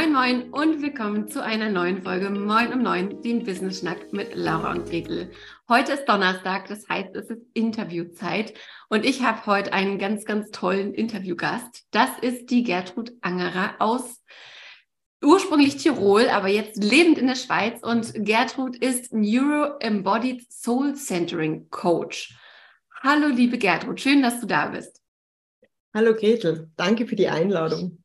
Moin Moin und willkommen zu einer neuen Folge Moin um Neun, dem Business Schnack mit Laura und Gretel. Heute ist Donnerstag, das heißt, es ist Interviewzeit und ich habe heute einen ganz, ganz tollen Interviewgast. Das ist die Gertrud Angerer aus ursprünglich Tirol, aber jetzt lebend in der Schweiz und Gertrud ist Neuro Embodied Soul Centering Coach. Hallo liebe Gertrud, schön, dass du da bist. Hallo Gretel, danke für die Einladung.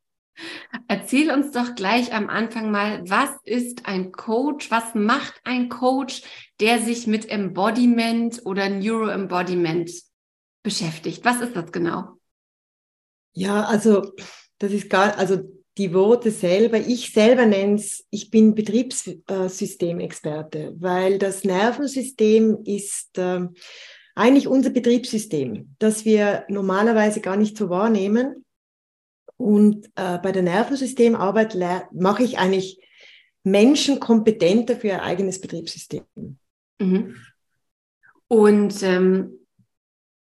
Erzähl uns doch gleich am Anfang mal, was ist ein Coach? Was macht ein Coach, der sich mit Embodiment oder Neuroembodiment beschäftigt? Was ist das genau? Ja, also das ist gar, also die Worte selber, ich selber nenne es, ich bin Betriebssystemexperte, weil das Nervensystem ist äh, eigentlich unser Betriebssystem, das wir normalerweise gar nicht so wahrnehmen und äh, bei der Nervensystemarbeit mache ich eigentlich Menschen kompetenter für ihr eigenes Betriebssystem. Mhm. Und ähm,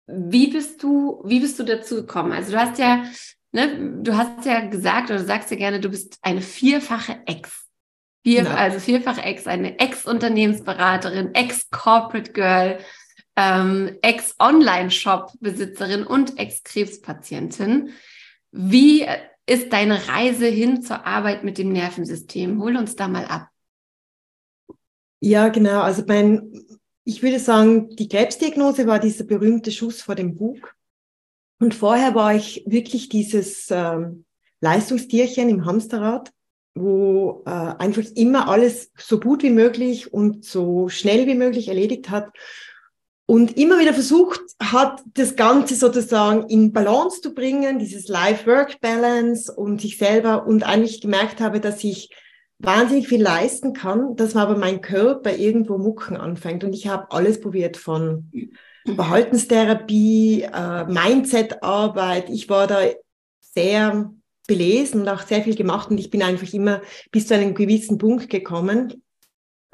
wie bist du, wie bist du dazu gekommen? Also du hast ja, ne, du hast ja gesagt oder sagst ja gerne, du bist eine vierfache Ex. Vier, also vierfache Ex, eine Ex-Unternehmensberaterin, Ex-Corporate Girl, ähm, Ex-Online-Shop-Besitzerin und Ex-Krebspatientin. Wie ist deine Reise hin zur Arbeit mit dem Nervensystem? Hol uns da mal ab. Ja, genau. Also mein, ich würde sagen, die Krebsdiagnose war dieser berühmte Schuss vor dem Bug. Und vorher war ich wirklich dieses ähm, Leistungstierchen im Hamsterrad, wo äh, einfach immer alles so gut wie möglich und so schnell wie möglich erledigt hat und immer wieder versucht hat, das Ganze sozusagen in Balance zu bringen, dieses Life-Work-Balance und sich selber. Und eigentlich gemerkt habe, dass ich wahnsinnig viel leisten kann, dass man aber mein Körper irgendwo mucken anfängt. Und ich habe alles probiert von Verhaltenstherapie, äh, Mindset-Arbeit. Ich war da sehr belesen und auch sehr viel gemacht. Und ich bin einfach immer bis zu einem gewissen Punkt gekommen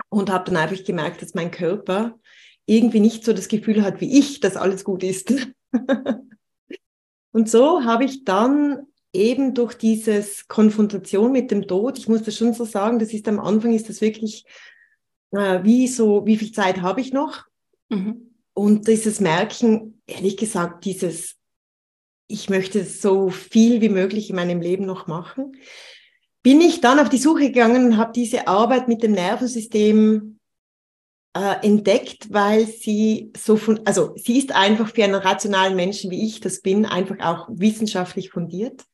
und habe dann einfach gemerkt, dass mein Körper irgendwie nicht so das Gefühl hat wie ich, dass alles gut ist. und so habe ich dann eben durch dieses Konfrontation mit dem Tod, ich muss das schon so sagen, das ist am Anfang ist das wirklich äh, wie so, wie viel Zeit habe ich noch? Mhm. Und dieses Merken, ehrlich gesagt, dieses, ich möchte so viel wie möglich in meinem Leben noch machen, bin ich dann auf die Suche gegangen und habe diese Arbeit mit dem Nervensystem äh, entdeckt, weil sie so von, also sie ist einfach für einen rationalen Menschen wie ich das bin, einfach auch wissenschaftlich fundiert.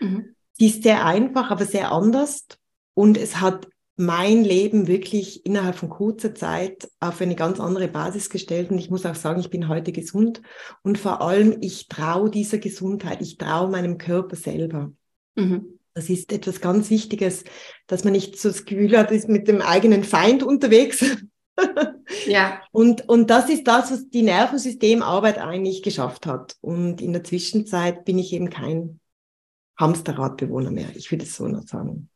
Mhm. Sie ist sehr einfach, aber sehr anders und es hat mein Leben wirklich innerhalb von kurzer Zeit auf eine ganz andere Basis gestellt. Und ich muss auch sagen, ich bin heute gesund. Und vor allem, ich traue dieser Gesundheit, ich traue meinem Körper selber. Mhm. Das ist etwas ganz Wichtiges, dass man nicht so das Gefühl hat, ist mit dem eigenen Feind unterwegs, ja. Und, und das ist das, was die Nervensystemarbeit eigentlich geschafft hat. Und in der Zwischenzeit bin ich eben kein Hamsterradbewohner mehr. Ich würde es so noch sagen.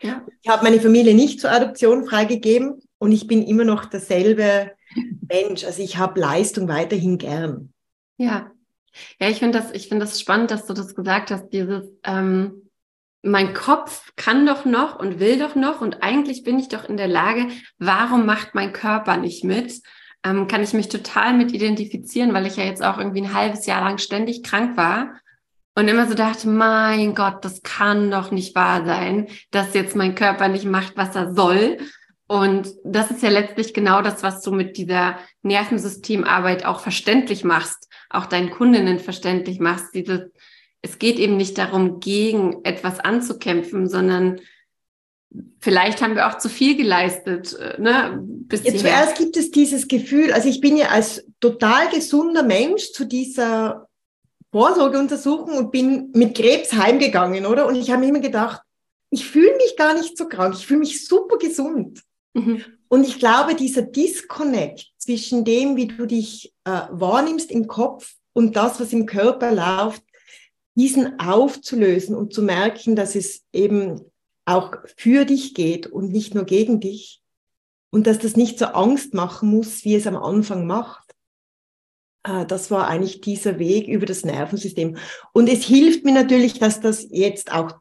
Ja. Ich habe meine Familie nicht zur Adoption freigegeben und ich bin immer noch derselbe Mensch. Also ich habe Leistung weiterhin gern. Ja. Ja, ich finde das, ich finde das spannend, dass du das gesagt hast, dieses, ähm, mein Kopf kann doch noch und will doch noch und eigentlich bin ich doch in der Lage, warum macht mein Körper nicht mit? Ähm, kann ich mich total mit identifizieren, weil ich ja jetzt auch irgendwie ein halbes Jahr lang ständig krank war und immer so dachte, mein Gott, das kann doch nicht wahr sein, dass jetzt mein Körper nicht macht, was er soll. Und das ist ja letztlich genau das, was du mit dieser Nervensystemarbeit auch verständlich machst, auch deinen Kundinnen verständlich machst, dieses es geht eben nicht darum, gegen etwas anzukämpfen, sondern vielleicht haben wir auch zu viel geleistet. Äh, ne, bis ja, zuerst gibt es dieses Gefühl, also ich bin ja als total gesunder Mensch zu dieser Vorsorgeuntersuchung und bin mit Krebs heimgegangen, oder? Und ich habe mir immer gedacht, ich fühle mich gar nicht so krank, ich fühle mich super gesund. Mhm. Und ich glaube, dieser Disconnect zwischen dem, wie du dich äh, wahrnimmst im Kopf und das, was im Körper läuft, diesen aufzulösen und zu merken, dass es eben auch für dich geht und nicht nur gegen dich und dass das nicht so Angst machen muss, wie es am Anfang macht. Äh, das war eigentlich dieser Weg über das Nervensystem. Und es hilft mir natürlich, dass das jetzt auch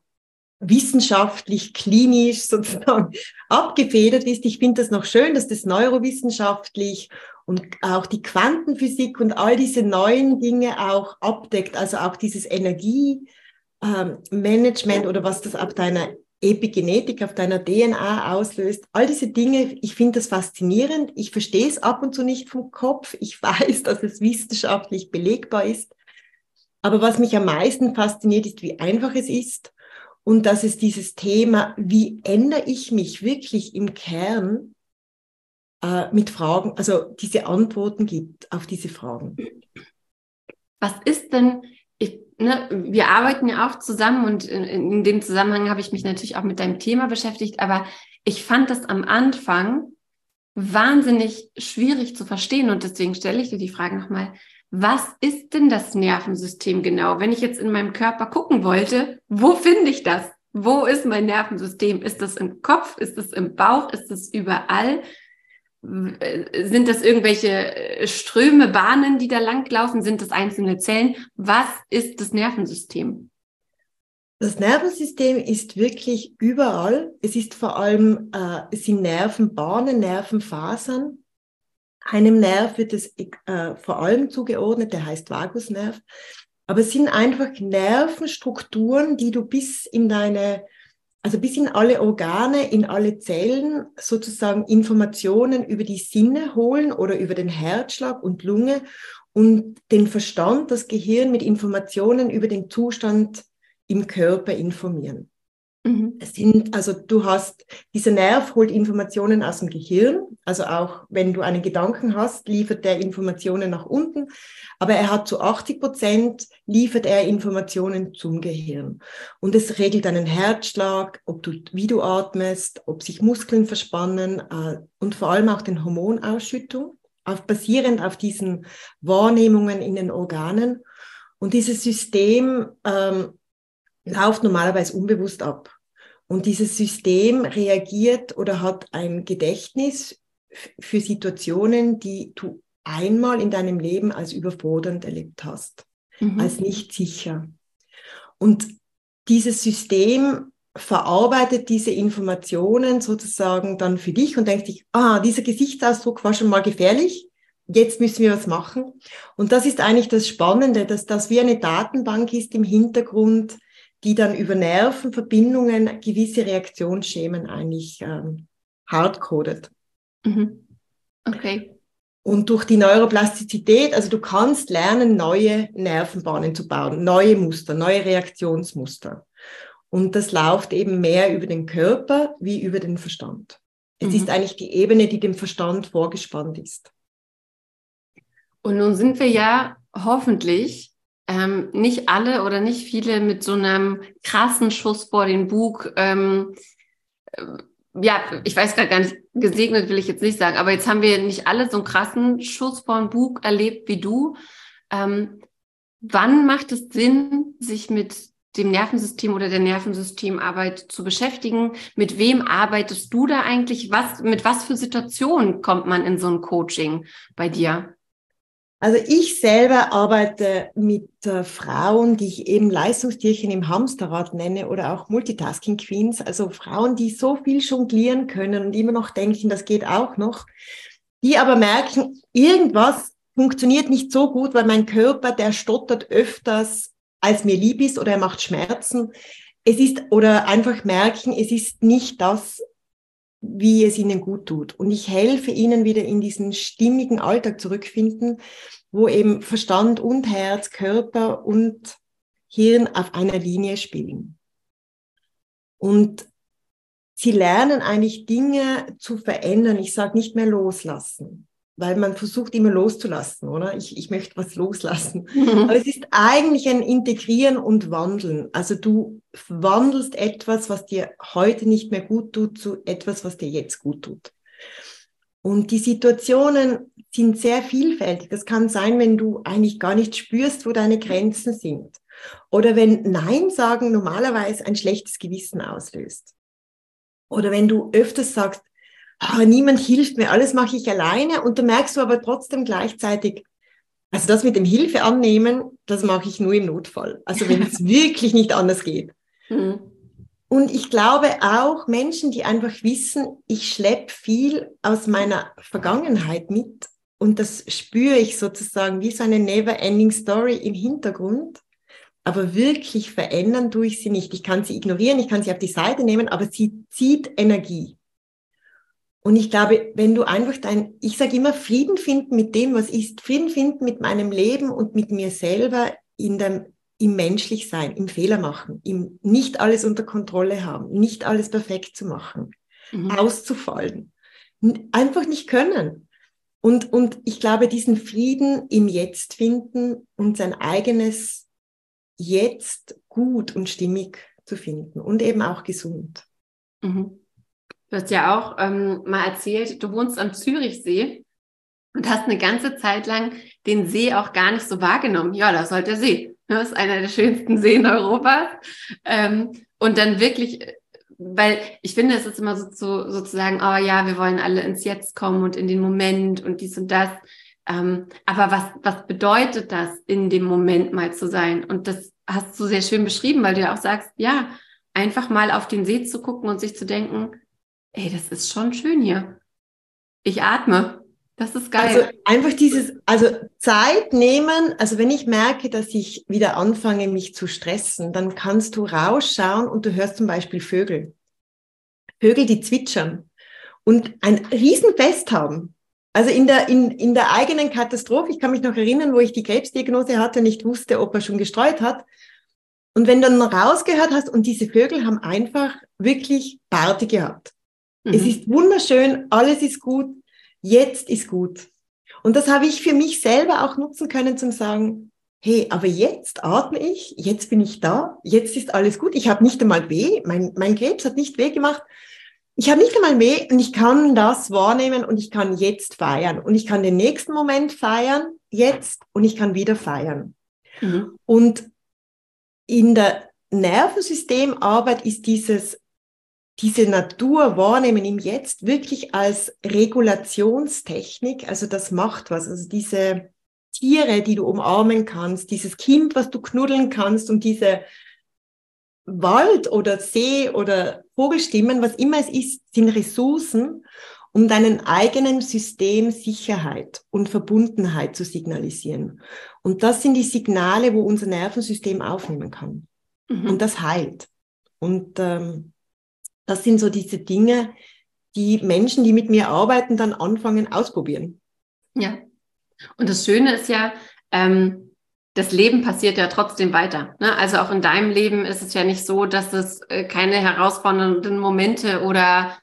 wissenschaftlich, klinisch sozusagen abgefedert ist. Ich finde das noch schön, dass das neurowissenschaftlich und auch die Quantenphysik und all diese neuen Dinge auch abdeckt, also auch dieses Energiemanagement ähm, oder was das auf deiner Epigenetik, auf deiner DNA auslöst. All diese Dinge, ich finde das faszinierend. Ich verstehe es ab und zu nicht vom Kopf. Ich weiß, dass es wissenschaftlich belegbar ist. Aber was mich am meisten fasziniert, ist, wie einfach es ist und dass es dieses Thema, wie ändere ich mich wirklich im Kern äh, mit Fragen, also diese Antworten gibt auf diese Fragen. Was ist denn, ich, ne, wir arbeiten ja auch zusammen und in, in dem Zusammenhang habe ich mich natürlich auch mit deinem Thema beschäftigt, aber ich fand das am Anfang wahnsinnig schwierig zu verstehen und deswegen stelle ich dir die Frage nochmal, was ist denn das Nervensystem genau? Wenn ich jetzt in meinem Körper gucken wollte, wo finde ich das? Wo ist mein Nervensystem? Ist das im Kopf? Ist es im Bauch? Ist es überall? Sind das irgendwelche äh, Ströme, Bahnen, die da langlaufen? Sind das einzelne Zellen? Was ist das Nervensystem? Das Nervensystem ist wirklich überall. Es ist vor allem, äh, es sind Nervenbahnen, Nervenfasern. Einem Nerv wird es äh, vor allem zugeordnet, der heißt Vagusnerv. Aber es sind einfach Nervenstrukturen, die du bis in deine, also bis in alle Organe, in alle Zellen sozusagen Informationen über die Sinne holen oder über den Herzschlag und Lunge und den Verstand, das Gehirn mit Informationen über den Zustand im Körper informieren. Mhm. Es sind, also du hast, dieser Nerv holt Informationen aus dem Gehirn, also auch wenn du einen Gedanken hast, liefert der Informationen nach unten, aber er hat zu 80 Prozent, liefert er Informationen zum Gehirn. Und es regelt deinen Herzschlag, ob du, wie du atmest, ob sich Muskeln verspannen äh, und vor allem auch den Hormonausschüttung, auf, basierend auf diesen Wahrnehmungen in den Organen. Und dieses System ähm, läuft normalerweise unbewusst ab. Und dieses System reagiert oder hat ein Gedächtnis für Situationen, die du einmal in deinem Leben als überfordernd erlebt hast, mhm. als nicht sicher. Und dieses System verarbeitet diese Informationen sozusagen dann für dich und denkt sich, ah, dieser Gesichtsausdruck war schon mal gefährlich, jetzt müssen wir was machen. Und das ist eigentlich das Spannende, dass das wie eine Datenbank ist im Hintergrund, die dann über Nervenverbindungen gewisse Reaktionsschemen eigentlich ähm, hardcodet. Mhm. Okay. Und durch die Neuroplastizität, also du kannst lernen, neue Nervenbahnen zu bauen, neue Muster, neue Reaktionsmuster. Und das läuft eben mehr über den Körper wie über den Verstand. Es mhm. ist eigentlich die Ebene, die dem Verstand vorgespannt ist. Und nun sind wir ja hoffentlich ähm, nicht alle oder nicht viele mit so einem krassen Schuss vor den Bug. Ähm, äh, ja, ich weiß gerade gar nicht, gesegnet will ich jetzt nicht sagen, aber jetzt haben wir nicht alle so einen krassen Schuss vor den Bug erlebt wie du. Ähm, wann macht es Sinn, sich mit dem Nervensystem oder der Nervensystemarbeit zu beschäftigen? Mit wem arbeitest du da eigentlich? Was, mit was für Situationen kommt man in so ein Coaching bei dir? Also ich selber arbeite mit äh, Frauen, die ich eben Leistungstierchen im Hamsterrad nenne oder auch Multitasking Queens, also Frauen, die so viel jonglieren können und immer noch denken, das geht auch noch, die aber merken, irgendwas funktioniert nicht so gut, weil mein Körper, der stottert öfters, als mir lieb ist oder er macht Schmerzen. Es ist, oder einfach merken, es ist nicht das, wie es ihnen gut tut. Und ich helfe ihnen wieder in diesen stimmigen Alltag zurückfinden, wo eben Verstand und Herz, Körper und Hirn auf einer Linie spielen. Und sie lernen eigentlich Dinge zu verändern. Ich sage nicht mehr loslassen, weil man versucht immer loszulassen, oder? Ich, ich möchte was loslassen. Aber es ist eigentlich ein Integrieren und Wandeln. Also du wandelst etwas, was dir heute nicht mehr gut tut, zu etwas, was dir jetzt gut tut. Und die Situationen sind sehr vielfältig. Das kann sein, wenn du eigentlich gar nicht spürst, wo deine Grenzen sind. Oder wenn Nein sagen normalerweise ein schlechtes Gewissen auslöst. Oder wenn du öfters sagst, oh, niemand hilft mir, alles mache ich alleine und du merkst du aber trotzdem gleichzeitig, also das mit dem Hilfe annehmen, das mache ich nur im Notfall. Also wenn es wirklich nicht anders geht. Mhm. und ich glaube auch Menschen, die einfach wissen, ich schleppe viel aus meiner Vergangenheit mit und das spüre ich sozusagen wie so eine never-ending Story im Hintergrund. Aber wirklich verändern tue ich sie nicht. Ich kann sie ignorieren, ich kann sie auf die Seite nehmen, aber sie zieht Energie. Und ich glaube, wenn du einfach dein, ich sage immer, Frieden finden mit dem, was ist, Frieden finden mit meinem Leben und mit mir selber in dem, im Menschlichsein, im Fehler machen, im nicht alles unter Kontrolle haben, nicht alles perfekt zu machen, mhm. auszufallen, einfach nicht können. Und, und ich glaube, diesen Frieden im Jetzt finden und sein eigenes Jetzt gut und stimmig zu finden und eben auch gesund. Mhm. Du hast ja auch ähm, mal erzählt, du wohnst am Zürichsee und hast eine ganze Zeit lang den See auch gar nicht so wahrgenommen. Ja, das ist halt der See. Das ist einer der schönsten Seen Europas. Ähm, und dann wirklich weil ich finde, es ist immer so zu, sozusagen, oh ja, wir wollen alle ins Jetzt kommen und in den Moment und dies und das. Ähm, aber was, was bedeutet das, in dem Moment mal zu sein? Und das hast du sehr schön beschrieben, weil du ja auch sagst, ja, einfach mal auf den See zu gucken und sich zu denken, ey, das ist schon schön hier. Ich atme. Das ist geil. Also einfach dieses, also Zeit nehmen, also wenn ich merke, dass ich wieder anfange, mich zu stressen, dann kannst du rausschauen und du hörst zum Beispiel Vögel. Vögel, die zwitschern und ein Riesenfest haben. Also in der, in, in der eigenen Katastrophe, ich kann mich noch erinnern, wo ich die Krebsdiagnose hatte und nicht wusste, ob er schon gestreut hat. Und wenn du dann rausgehört hast und diese Vögel haben einfach wirklich Party gehabt. Mhm. Es ist wunderschön, alles ist gut, jetzt ist gut. Und das habe ich für mich selber auch nutzen können zum sagen, hey, aber jetzt atme ich, jetzt bin ich da, jetzt ist alles gut. Ich habe nicht einmal weh, mein, mein Krebs hat nicht weh gemacht. Ich habe nicht einmal weh und ich kann das wahrnehmen und ich kann jetzt feiern. Und ich kann den nächsten Moment feiern, jetzt, und ich kann wieder feiern. Mhm. Und in der Nervensystemarbeit ist dieses diese Natur wahrnehmen im Jetzt wirklich als Regulationstechnik, also das macht was, also diese Tiere, die du umarmen kannst, dieses Kind, was du knuddeln kannst und diese Wald oder See oder Vogelstimmen, was immer es ist, sind Ressourcen, um deinen eigenen System Sicherheit und Verbundenheit zu signalisieren. Und das sind die Signale, wo unser Nervensystem aufnehmen kann. Mhm. Und das heilt. Und ähm, das sind so diese Dinge, die Menschen, die mit mir arbeiten, dann anfangen ausprobieren. Ja. Und das Schöne ist ja, ähm, das Leben passiert ja trotzdem weiter. Ne? Also auch in deinem Leben ist es ja nicht so, dass es äh, keine herausfordernden Momente oder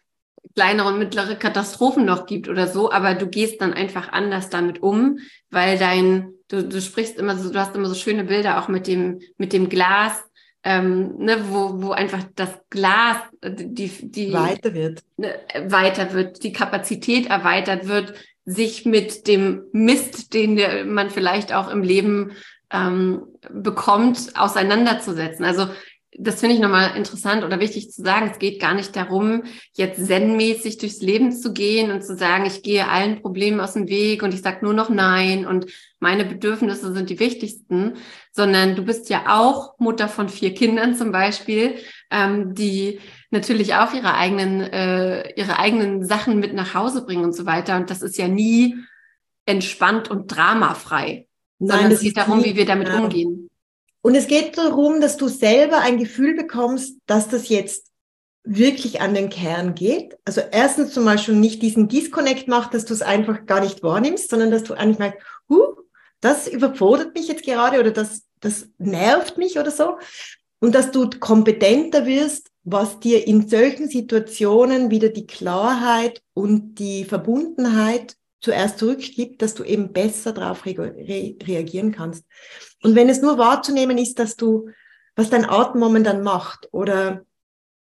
kleinere und mittlere Katastrophen noch gibt oder so, aber du gehst dann einfach anders damit um, weil dein, du, du sprichst immer so, du hast immer so schöne Bilder auch mit dem, mit dem Glas, ähm, ne, wo, wo einfach das Glas, äh, die, die weiter wird, ne, weiter wird, die Kapazität erweitert wird, sich mit dem Mist, den man vielleicht auch im Leben ähm, bekommt, auseinanderzusetzen. Also das finde ich nochmal interessant oder wichtig zu sagen. Es geht gar nicht darum, jetzt zen-mäßig durchs Leben zu gehen und zu sagen, ich gehe allen Problemen aus dem Weg und ich sage nur noch Nein und meine Bedürfnisse sind die wichtigsten, sondern du bist ja auch Mutter von vier Kindern zum Beispiel, ähm, die natürlich auch ihre eigenen, äh, ihre eigenen Sachen mit nach Hause bringen und so weiter. Und das ist ja nie entspannt und dramafrei. Nein, es geht darum, wie wir damit ja. umgehen. Und es geht darum, dass du selber ein Gefühl bekommst, dass das jetzt wirklich an den Kern geht. Also erstens zum Beispiel nicht diesen Disconnect macht, dass du es einfach gar nicht wahrnimmst, sondern dass du eigentlich merkst, huh, das überfordert mich jetzt gerade oder das, das nervt mich oder so. Und dass du kompetenter wirst, was dir in solchen Situationen wieder die Klarheit und die Verbundenheit zuerst zurückgibt, dass du eben besser darauf re re reagieren kannst. Und wenn es nur wahrzunehmen ist, dass du, was dein Atem momentan macht oder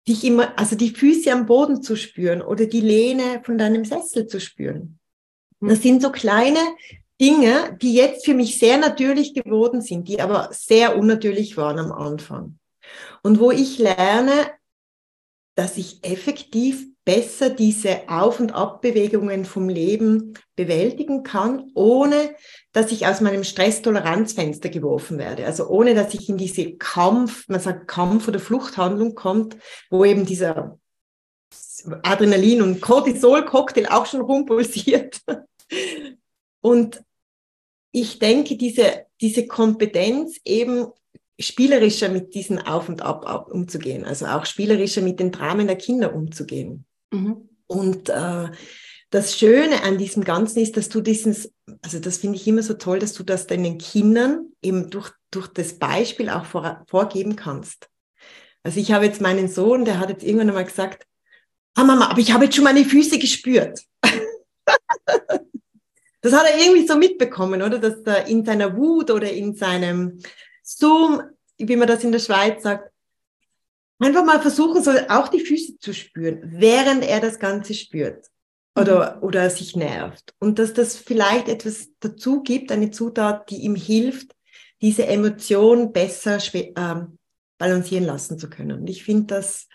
dich immer, also die Füße am Boden zu spüren oder die Lehne von deinem Sessel zu spüren. Mhm. Das sind so kleine Dinge, die jetzt für mich sehr natürlich geworden sind, die aber sehr unnatürlich waren am Anfang. Und wo ich lerne, dass ich effektiv besser diese Auf- und Abbewegungen vom Leben bewältigen kann, ohne dass ich aus meinem Stresstoleranzfenster geworfen werde. Also ohne dass ich in diese Kampf, man sagt Kampf- oder Fluchthandlung kommt, wo eben dieser Adrenalin- und Cortisol-Cocktail auch schon rumpulsiert. Und ich denke, diese, diese Kompetenz eben spielerischer mit diesen Auf und Ab umzugehen, also auch spielerischer mit den Dramen der Kinder umzugehen. Mhm. Und äh, das Schöne an diesem Ganzen ist, dass du dieses, also das finde ich immer so toll, dass du das deinen Kindern eben durch, durch das Beispiel auch vor, vorgeben kannst. Also ich habe jetzt meinen Sohn, der hat jetzt irgendwann einmal gesagt, ah Mama, aber ich habe jetzt schon meine Füße gespürt. das hat er irgendwie so mitbekommen, oder? Dass er in seiner Wut oder in seinem Zoom, wie man das in der Schweiz sagt, einfach mal versuchen soll, auch die Füße zu spüren, während er das Ganze spürt oder, mhm. oder sich nervt. Und dass das vielleicht etwas dazu gibt, eine Zutat, die ihm hilft, diese Emotion besser ähm, balancieren lassen zu können. Und ich finde das,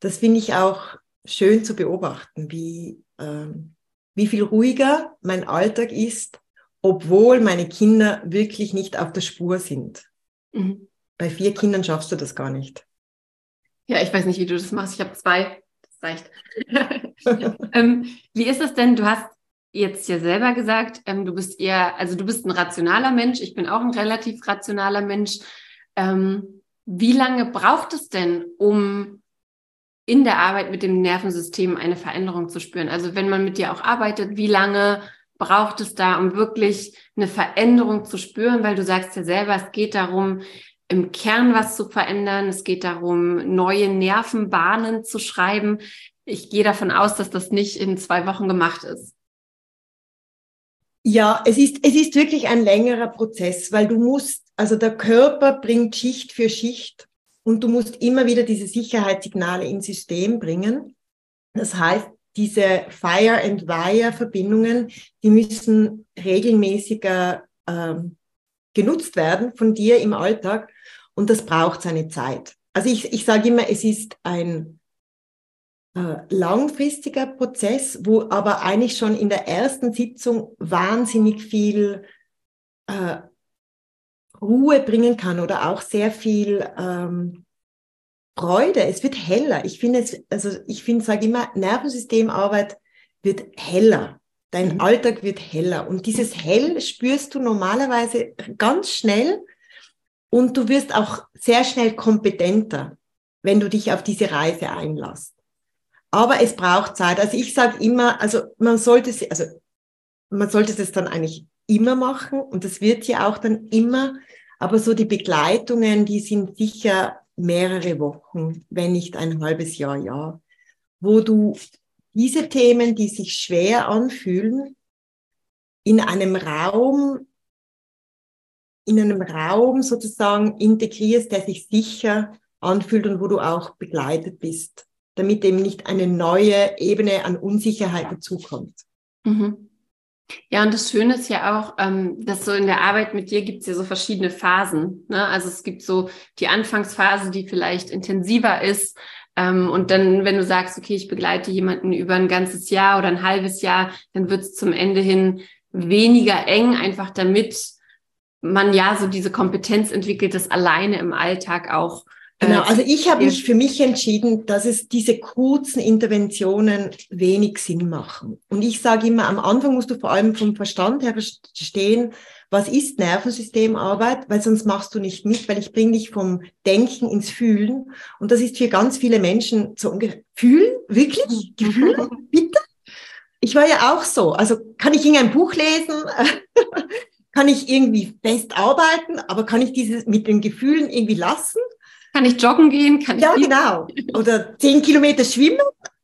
das finde ich auch schön zu beobachten, wie, ähm, wie viel ruhiger mein Alltag ist, obwohl meine Kinder wirklich nicht auf der Spur sind. Mhm. Bei vier Kindern schaffst du das gar nicht. Ja, ich weiß nicht, wie du das machst. Ich habe zwei. Das reicht. ähm, wie ist es denn? Du hast jetzt ja selber gesagt, ähm, du bist eher, also du bist ein rationaler Mensch. Ich bin auch ein relativ rationaler Mensch. Ähm, wie lange braucht es denn, um in der Arbeit mit dem Nervensystem eine Veränderung zu spüren? Also wenn man mit dir auch arbeitet, wie lange braucht es da, um wirklich eine Veränderung zu spüren? Weil du sagst ja selber, es geht darum, im Kern was zu verändern. Es geht darum, neue Nervenbahnen zu schreiben. Ich gehe davon aus, dass das nicht in zwei Wochen gemacht ist. Ja, es ist, es ist wirklich ein längerer Prozess, weil du musst, also der Körper bringt Schicht für Schicht und du musst immer wieder diese Sicherheitssignale ins System bringen. Das heißt, diese Fire and Wire Verbindungen, die müssen regelmäßiger ähm, genutzt werden von dir im Alltag und das braucht seine Zeit. Also ich, ich sage immer, es ist ein äh, langfristiger Prozess, wo aber eigentlich schon in der ersten Sitzung wahnsinnig viel äh, Ruhe bringen kann oder auch sehr viel ähm, Freude. Es wird heller. Ich finde es, also ich finde, sage immer, Nervensystemarbeit wird heller. Dein mhm. Alltag wird heller. Und dieses Hell spürst du normalerweise ganz schnell und du wirst auch sehr schnell kompetenter, wenn du dich auf diese Reise einlässt. Aber es braucht Zeit. Also ich sage immer, also man sollte es, also man sollte es dann eigentlich immer machen und das wird ja auch dann immer. Aber so die Begleitungen, die sind sicher mehrere Wochen, wenn nicht ein halbes Jahr, ja, wo du diese Themen, die sich schwer anfühlen, in einem Raum, in einem Raum sozusagen integrierst, der sich sicher anfühlt und wo du auch begleitet bist, damit eben nicht eine neue Ebene an Unsicherheit dazukommt. Mhm. Ja, und das Schöne ist ja auch, ähm, dass so in der Arbeit mit dir gibt es ja so verschiedene Phasen. Ne? Also es gibt so die Anfangsphase, die vielleicht intensiver ist, ähm, und dann, wenn du sagst, okay, ich begleite jemanden über ein ganzes Jahr oder ein halbes Jahr, dann wird es zum Ende hin weniger eng, einfach damit man ja so diese Kompetenz entwickelt, das alleine im Alltag auch. Äh, genau, also ich habe mich für mich entschieden, dass es diese kurzen Interventionen wenig Sinn machen. Und ich sage immer, am Anfang musst du vor allem vom Verstand her verstehen, was ist Nervensystemarbeit, weil sonst machst du nicht mit, weil ich bringe dich vom Denken ins Fühlen. Und das ist für ganz viele Menschen so ungefähr, fühlen? Wirklich? Gefühl? Bitte? Ich war ja auch so. Also kann ich irgendein Buch lesen? kann ich irgendwie fest arbeiten? Aber kann ich dieses mit den Gefühlen irgendwie lassen? Kann ich joggen gehen? Kann ja, genau. Oder zehn Kilometer schwimmen?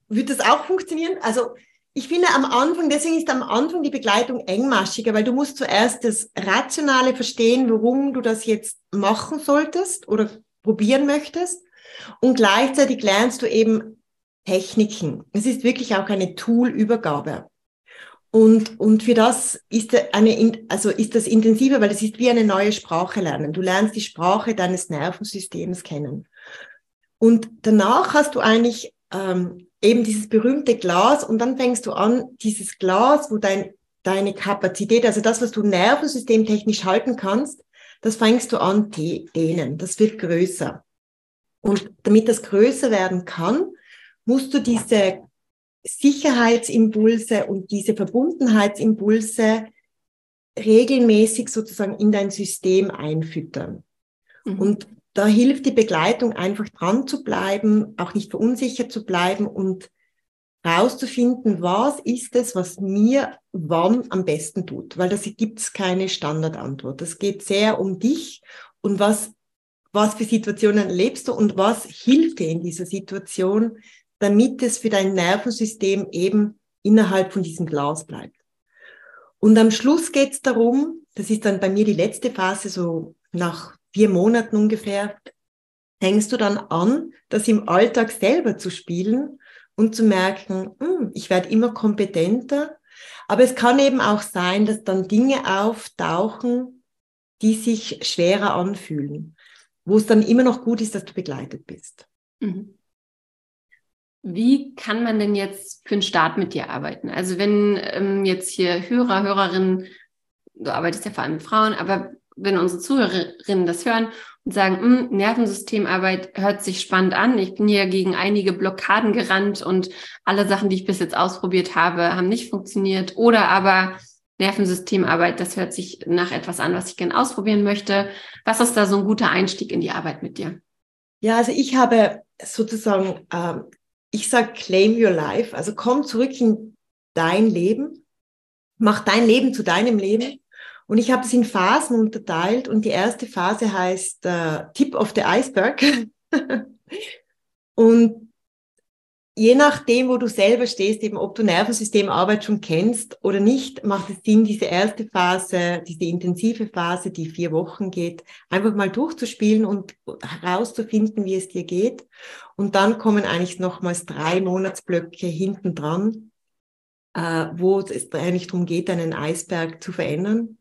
Wird das auch funktionieren? Also ich finde am Anfang, deswegen ist am Anfang die Begleitung engmaschiger, weil du musst zuerst das Rationale verstehen, warum du das jetzt machen solltest oder probieren möchtest. Und gleichzeitig lernst du eben Techniken. Es ist wirklich auch eine Toolübergabe. Und, und für das ist eine, also ist das intensiver, weil es ist wie eine neue Sprache lernen. Du lernst die Sprache deines Nervensystems kennen. Und danach hast du eigentlich ähm, eben dieses berühmte Glas und dann fängst du an, dieses Glas, wo dein, deine Kapazität, also das, was du nervensystemtechnisch halten kannst, das fängst du an dehnen. Das wird größer. Und damit das größer werden kann, musst du diese Sicherheitsimpulse und diese Verbundenheitsimpulse regelmäßig sozusagen in dein System einfüttern. Mhm. Und da hilft die Begleitung einfach dran zu bleiben, auch nicht verunsichert zu bleiben und rauszufinden, was ist es, was mir wann am besten tut, weil da gibt es keine Standardantwort. Es geht sehr um dich und was, was für Situationen erlebst du und was hilft dir in dieser Situation, damit es für dein Nervensystem eben innerhalb von diesem Glas bleibt. Und am Schluss geht es darum, das ist dann bei mir die letzte Phase, so nach vier Monaten ungefähr, fängst du dann an, das im Alltag selber zu spielen und zu merken, hm, ich werde immer kompetenter. Aber es kann eben auch sein, dass dann Dinge auftauchen, die sich schwerer anfühlen, wo es dann immer noch gut ist, dass du begleitet bist. Mhm. Wie kann man denn jetzt für einen Start mit dir arbeiten? Also wenn ähm, jetzt hier Hörer, Hörerinnen, du arbeitest ja vor allem mit Frauen, aber wenn unsere Zuhörerinnen das hören und sagen, hm, Nervensystemarbeit hört sich spannend an. Ich bin hier gegen einige Blockaden gerannt und alle Sachen, die ich bis jetzt ausprobiert habe, haben nicht funktioniert. Oder aber Nervensystemarbeit, das hört sich nach etwas an, was ich gerne ausprobieren möchte. Was ist da so ein guter Einstieg in die Arbeit mit dir? Ja, also ich habe sozusagen, äh, ich sage, claim your life. Also komm zurück in dein Leben, mach dein Leben zu deinem Leben und ich habe es in Phasen unterteilt und die erste Phase heißt äh, Tip of the Iceberg. und je nachdem, wo du selber stehst, eben ob du Nervensystemarbeit schon kennst oder nicht, macht es Sinn, diese erste Phase, diese intensive Phase, die vier Wochen geht, einfach mal durchzuspielen und herauszufinden, wie es dir geht. Und dann kommen eigentlich nochmals drei Monatsblöcke hinten dran, äh, wo es eigentlich darum geht, einen Eisberg zu verändern.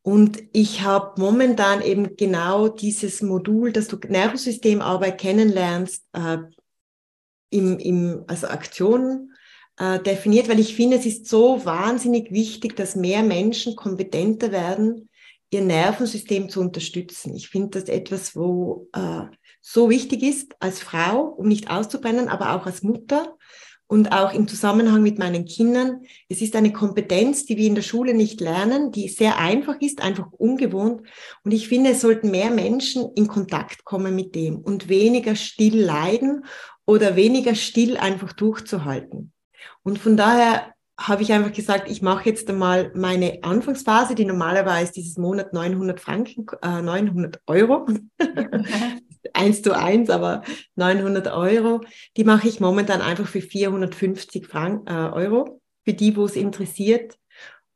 Und ich habe momentan eben genau dieses Modul, dass du Nervensystemarbeit kennenlernst, äh, im, im, also Aktionen äh, definiert, weil ich finde, es ist so wahnsinnig wichtig, dass mehr Menschen kompetenter werden, ihr Nervensystem zu unterstützen. Ich finde das etwas, wo äh, so wichtig ist als Frau, um nicht auszubrennen, aber auch als Mutter, und auch im Zusammenhang mit meinen Kindern. Es ist eine Kompetenz, die wir in der Schule nicht lernen, die sehr einfach ist, einfach ungewohnt. Und ich finde, es sollten mehr Menschen in Kontakt kommen mit dem und weniger still leiden oder weniger still einfach durchzuhalten. Und von daher habe ich einfach gesagt, ich mache jetzt einmal meine Anfangsphase, die normalerweise dieses Monat 900 Franken, äh, 900 Euro. Eins zu eins, aber 900 Euro, die mache ich momentan einfach für 450 Frank, äh, Euro, für die, wo es interessiert.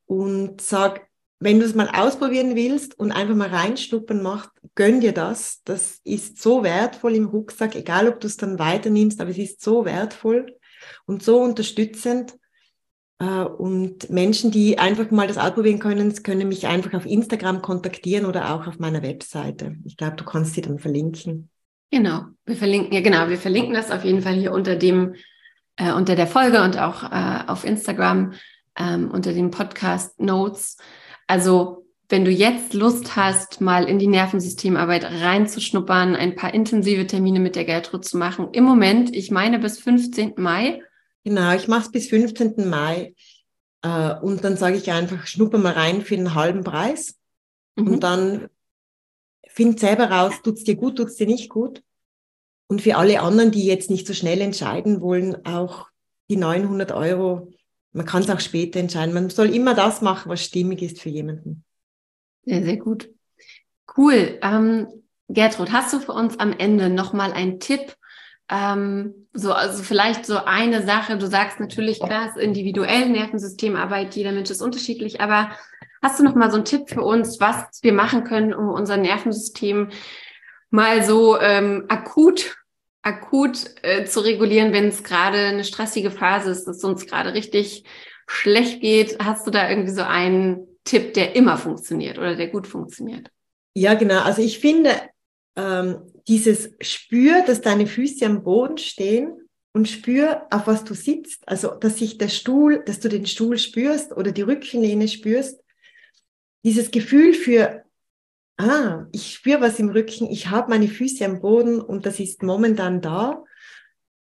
Und sag, wenn du es mal ausprobieren willst und einfach mal reinschnuppern machst, gönn dir das. Das ist so wertvoll im Rucksack, egal ob du es dann weiternimmst, aber es ist so wertvoll und so unterstützend. Äh, und Menschen, die einfach mal das ausprobieren können, können mich einfach auf Instagram kontaktieren oder auch auf meiner Webseite. Ich glaube, du kannst sie dann verlinken. Genau, wir verlinken, ja genau, wir verlinken das auf jeden Fall hier unter dem, äh, unter der Folge und auch äh, auf Instagram ähm, unter den Podcast Notes. Also wenn du jetzt Lust hast, mal in die Nervensystemarbeit reinzuschnuppern, ein paar intensive Termine mit der Gertrud zu machen, im Moment, ich meine bis 15. Mai, Genau, ich mache es bis 15. Mai äh, und dann sage ich einfach, schnupper mal rein für den halben Preis mhm. und dann find selber raus, tut's dir gut, tut's dir nicht gut. Und für alle anderen, die jetzt nicht so schnell entscheiden wollen, auch die 900 Euro, man kann es auch später entscheiden. Man soll immer das machen, was stimmig ist für jemanden. Sehr, sehr gut. Cool. Ähm, Gertrud, hast du für uns am Ende nochmal einen Tipp, ähm, so, also vielleicht so eine Sache, du sagst natürlich, klar, ist individuell Nervensystemarbeit, jeder Mensch ist unterschiedlich, aber hast du noch mal so einen Tipp für uns, was wir machen können, um unser Nervensystem mal so ähm, akut akut äh, zu regulieren, wenn es gerade eine stressige Phase ist, dass es uns gerade richtig schlecht geht. Hast du da irgendwie so einen Tipp, der immer funktioniert oder der gut funktioniert? Ja, genau. Also ich finde, ähm, dieses Spür, dass deine Füße am Boden stehen und spür, auf was du sitzt. Also, dass sich der Stuhl, dass du den Stuhl spürst oder die Rückenlehne spürst. Dieses Gefühl für, ah, ich spüre was im Rücken, ich habe meine Füße am Boden und das ist momentan da.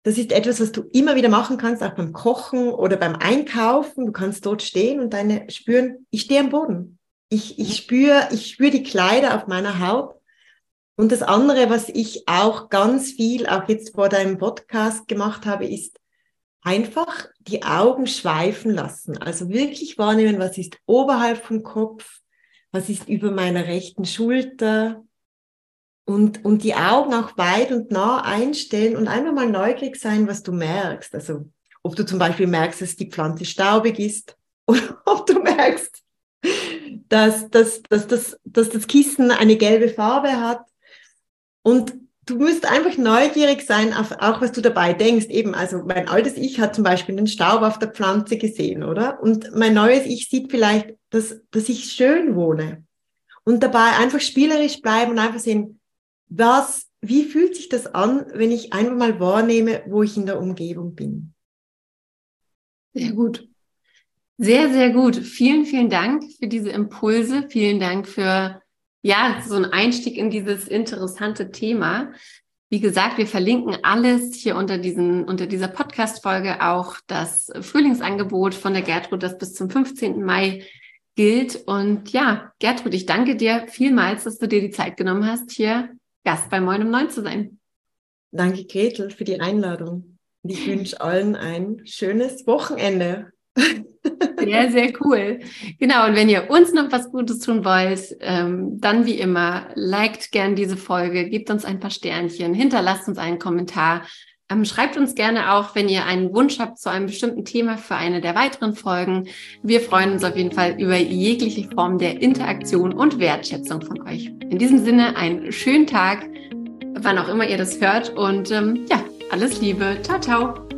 Das ist etwas, was du immer wieder machen kannst, auch beim Kochen oder beim Einkaufen. Du kannst dort stehen und deine spüren, ich stehe am Boden. Ich, ich spüre, ich spüre die Kleider auf meiner Haut. Und das andere, was ich auch ganz viel, auch jetzt vor deinem Podcast gemacht habe, ist einfach die Augen schweifen lassen. Also wirklich wahrnehmen, was ist oberhalb vom Kopf, was ist über meiner rechten Schulter, und, und die Augen auch weit und nah einstellen und einfach mal neugierig sein, was du merkst. Also ob du zum Beispiel merkst, dass die Pflanze staubig ist oder ob du merkst, dass, dass, dass, dass, dass das Kissen eine gelbe Farbe hat. Und du musst einfach neugierig sein auf auch, was du dabei denkst. Eben, also mein altes Ich hat zum Beispiel den Staub auf der Pflanze gesehen, oder? Und mein neues Ich sieht vielleicht, dass, dass ich schön wohne. Und dabei einfach spielerisch bleiben und einfach sehen, was, wie fühlt sich das an, wenn ich einfach mal wahrnehme, wo ich in der Umgebung bin? Sehr gut. Sehr, sehr gut. Vielen, vielen Dank für diese Impulse. Vielen Dank für, ja, so einen Einstieg in dieses interessante Thema. Wie gesagt, wir verlinken alles hier unter diesen, unter dieser Podcast-Folge auch das Frühlingsangebot von der Gertrud, das bis zum 15. Mai gilt. Und ja, Gertrud, ich danke dir vielmals, dass du dir die Zeit genommen hast, hier Gast bei Moin um Neun zu sein. Danke, Gretel, für die Einladung. Ich wünsche allen ein schönes Wochenende. Sehr, sehr cool. Genau, und wenn ihr uns noch was Gutes tun wollt, ähm, dann wie immer, liked gern diese Folge, gebt uns ein paar Sternchen, hinterlasst uns einen Kommentar. Ähm, schreibt uns gerne auch, wenn ihr einen Wunsch habt zu einem bestimmten Thema für eine der weiteren Folgen. Wir freuen uns auf jeden Fall über jegliche Form der Interaktion und Wertschätzung von euch. In diesem Sinne einen schönen Tag, wann auch immer ihr das hört und ähm, ja, alles Liebe. Ciao, ciao.